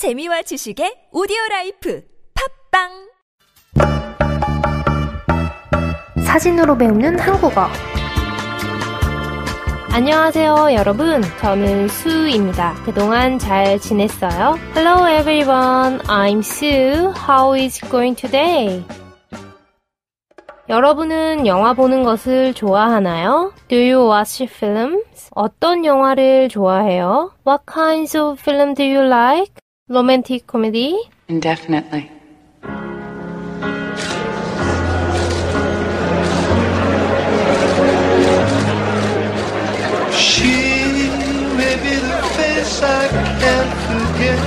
재미와 지식의 오디오 라이프 팝빵 사진으로 배우는 한국어. 안녕하세요, 여러분. 저는 수입니다. 그동안 잘 지냈어요? Hello, everyone. I'm Sue. How is it going today? 여러분은 영화 보는 것을 좋아하나요? Do you watch films? 어떤 영화를 좋아해요? What kinds of film do you like? Romantic comedy? Indefinitely. She may be the face I can't forget,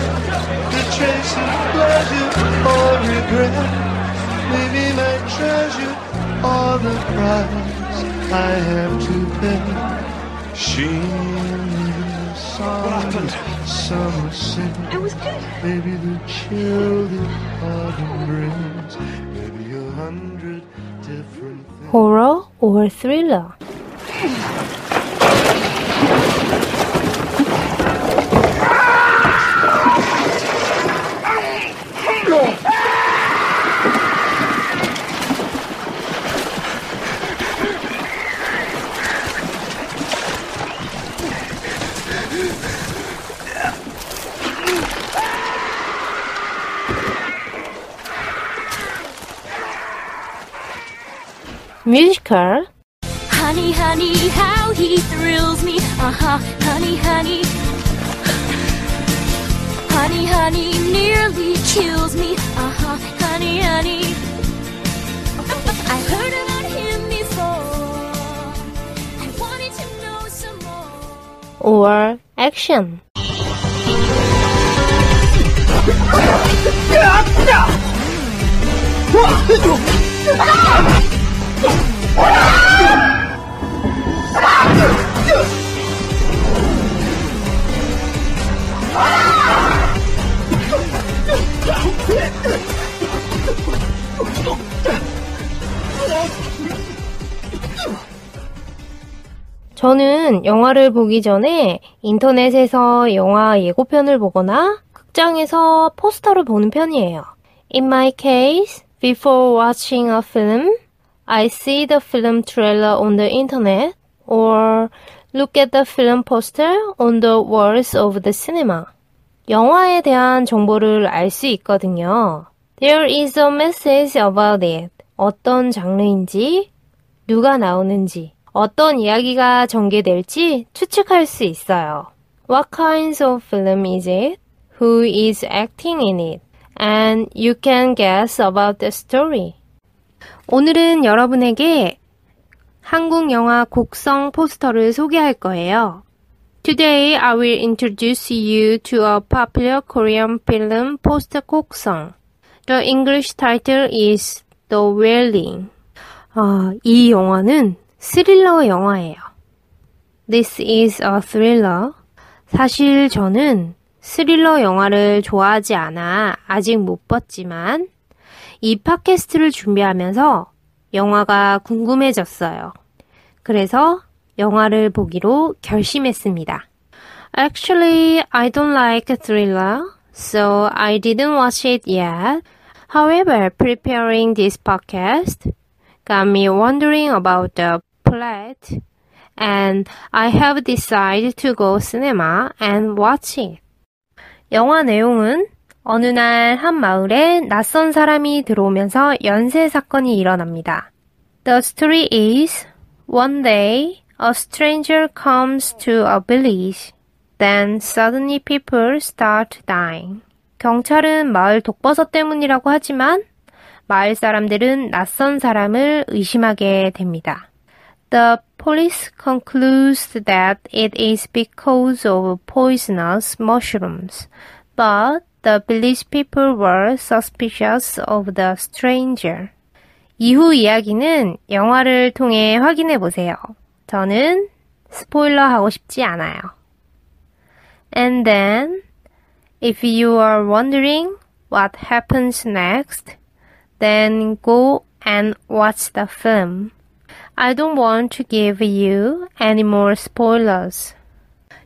the trace of pleasure or regret. Maybe my treasure or the price I have to pay. She sorry. What happened? So much sin. It was good. Maybe the children are dreams. Maybe a hundred different things. Horror or thriller? Hmm. musical. Honey, honey, how he thrills me. Uh-huh, honey, honey. Honey, honey, nearly kills me. Uh-huh, honey, honey. Or action. 저는 영화를 보기 전에 인터넷에서 영화 예고편을 보거나 극장에서 포스터를 보는 편이에요. In my case, before watching a film, I see the film trailer on the internet or look at the film poster on the walls of the cinema. 영화에 대한 정보를 알 수 있거든요. There is a message about it. 어떤 장르인지, 누가 나오는지, 어떤 이야기가 전개될지 추측할 수 있어요. What kinds of film is it? Who is acting in it? And you can guess about the story. 오늘은 여러분에게 한국 영화 곡성 포스터를 소개할 거예요. Today I will introduce you to a popular Korean film poster 곡성. The English title is The Wailing. 아, 이 영화는 스릴러 영화예요. This is a thriller. 사실 저는 스릴러 영화를 좋아하지 않아 아직 못 봤지만 이 팟캐스트를 준비하면서 영화가 궁금해졌어요. 그래서 영화를 보기로 결심했습니다. Actually, I don't like thriller, so I didn't watch it yet. However, preparing this podcast got me wondering about the plot, and I have decided to go cinema and watch it. 영화 내용은 어느 날 한 마을에 낯선 사람이 들어오면서 연쇄 사건이 일어납니다. The story is one day a stranger comes to a village. Then suddenly people start dying. 경찰은 마을 독버섯 때문이라고 하지만 마을 사람들은 낯선 사람을 의심하게 됩니다. The police concludes that it is because of poisonous mushrooms, but the village people were suspicious of the stranger. 이후 이야기는 영화를 통해 확인해 보세요. 저는 스포일러 하고 싶지 않아요. And then, if you are wondering what happens next, then go and watch the film. I don't want to give you any more spoilers.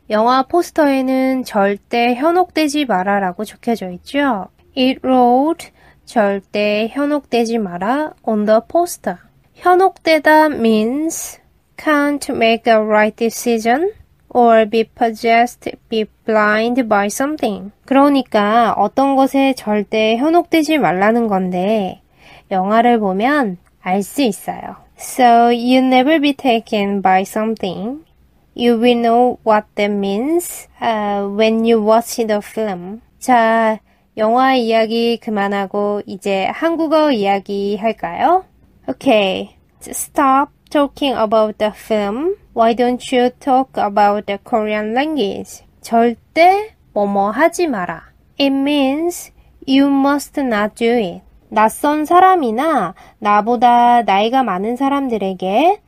영화 포스터에는 절대 현혹되지 마라라고 적혀져 있죠. It wrote 절대 현혹되지 마라 on the poster. 현혹되다 means can't make a right decision or be possessed, be blind by something. 그러니까 어떤 것에 절대 현혹되지 말라는 건데 영화를 보면 알 수 있어요. So you never be taken by something. You will know what that means uh, when you watch the film. 자, 영화 이야기 그만하고 이제 한국어 이야기 할까요? Okay, stop talking about the film. Why don't you talk about the Korean language? 절대 뭐뭐 하지 마라. It means you must not do it. 낯선 사람이나 나보다 나이가 많은 사람들에게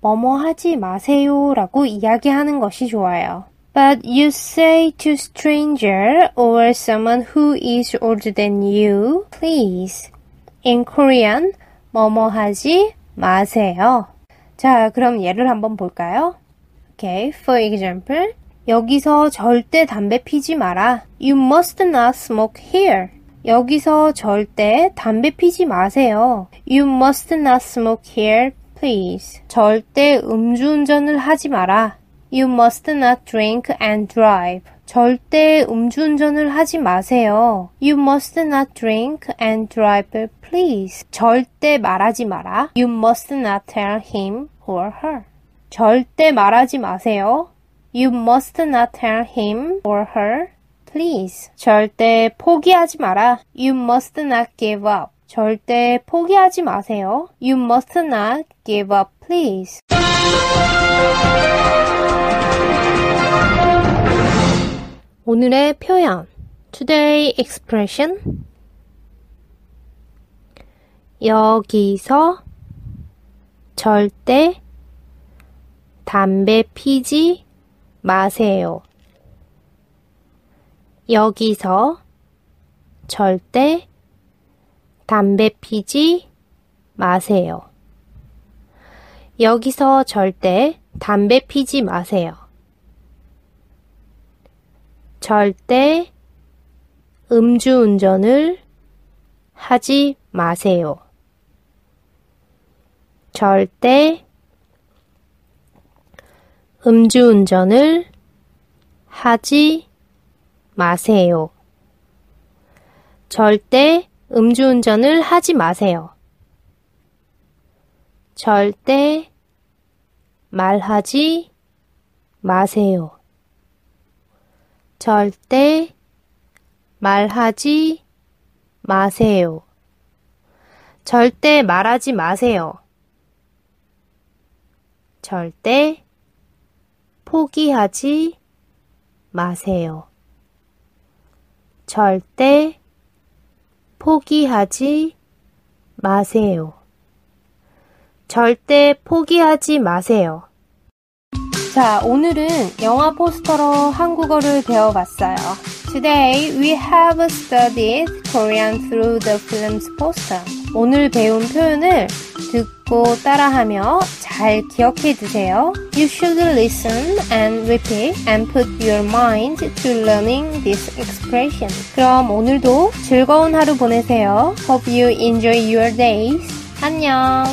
뭐뭐 하지 마세요 라고 이야기하는 것이 좋아요. But you say to stranger or someone who is older than you, please. In Korean, 뭐뭐 하지 마세요. 자, 그럼 예를 한번 볼까요? Okay, for example. 여기서 절대 담배 피지 마라. You must not smoke here. 여기서 절대 담배 피지 마세요. You must not smoke here, please. 절대 음주운전을 하지 마라. You must not drink and drive. 절대 음주운전을 하지 마세요. You must not drink and drive, please. 절대 말하지 마라. You must not tell him or her. 절대 말하지 마세요. You must not tell him or her, please. 절대 포기하지 마라. You must not give up. 절대 포기하지 마세요. You must not give up, please. 오늘의 표현 Today expression 여기서 절대 담배 피지 마세요. 여기서 절대 담배 피지 마세요. 여기서 절대 담배 피지 마세요. 절대 음주운전을 하지 마세요. 절대 음주운전을 하지 마세요. 절대 음주운전을 하지 마세요. 절대 말하지 마세요. 절대 말하지 마세요. 절대 말하지 마세요. 절대 포기하지 마세요. 절대 포기하지 마세요. 절대 포기하지 마세요. 자, 오늘은 영화 포스터로 한국어를 배워봤어요. Today we have studied Korean through the film's poster. 오늘 배운 표현을 듣고 따라하며 잘 기억해 두세요. You should listen and repeat and put your mind to learning this expression. 그럼 오늘도 즐거운 하루 보내세요. Hope you enjoy your days. 안녕.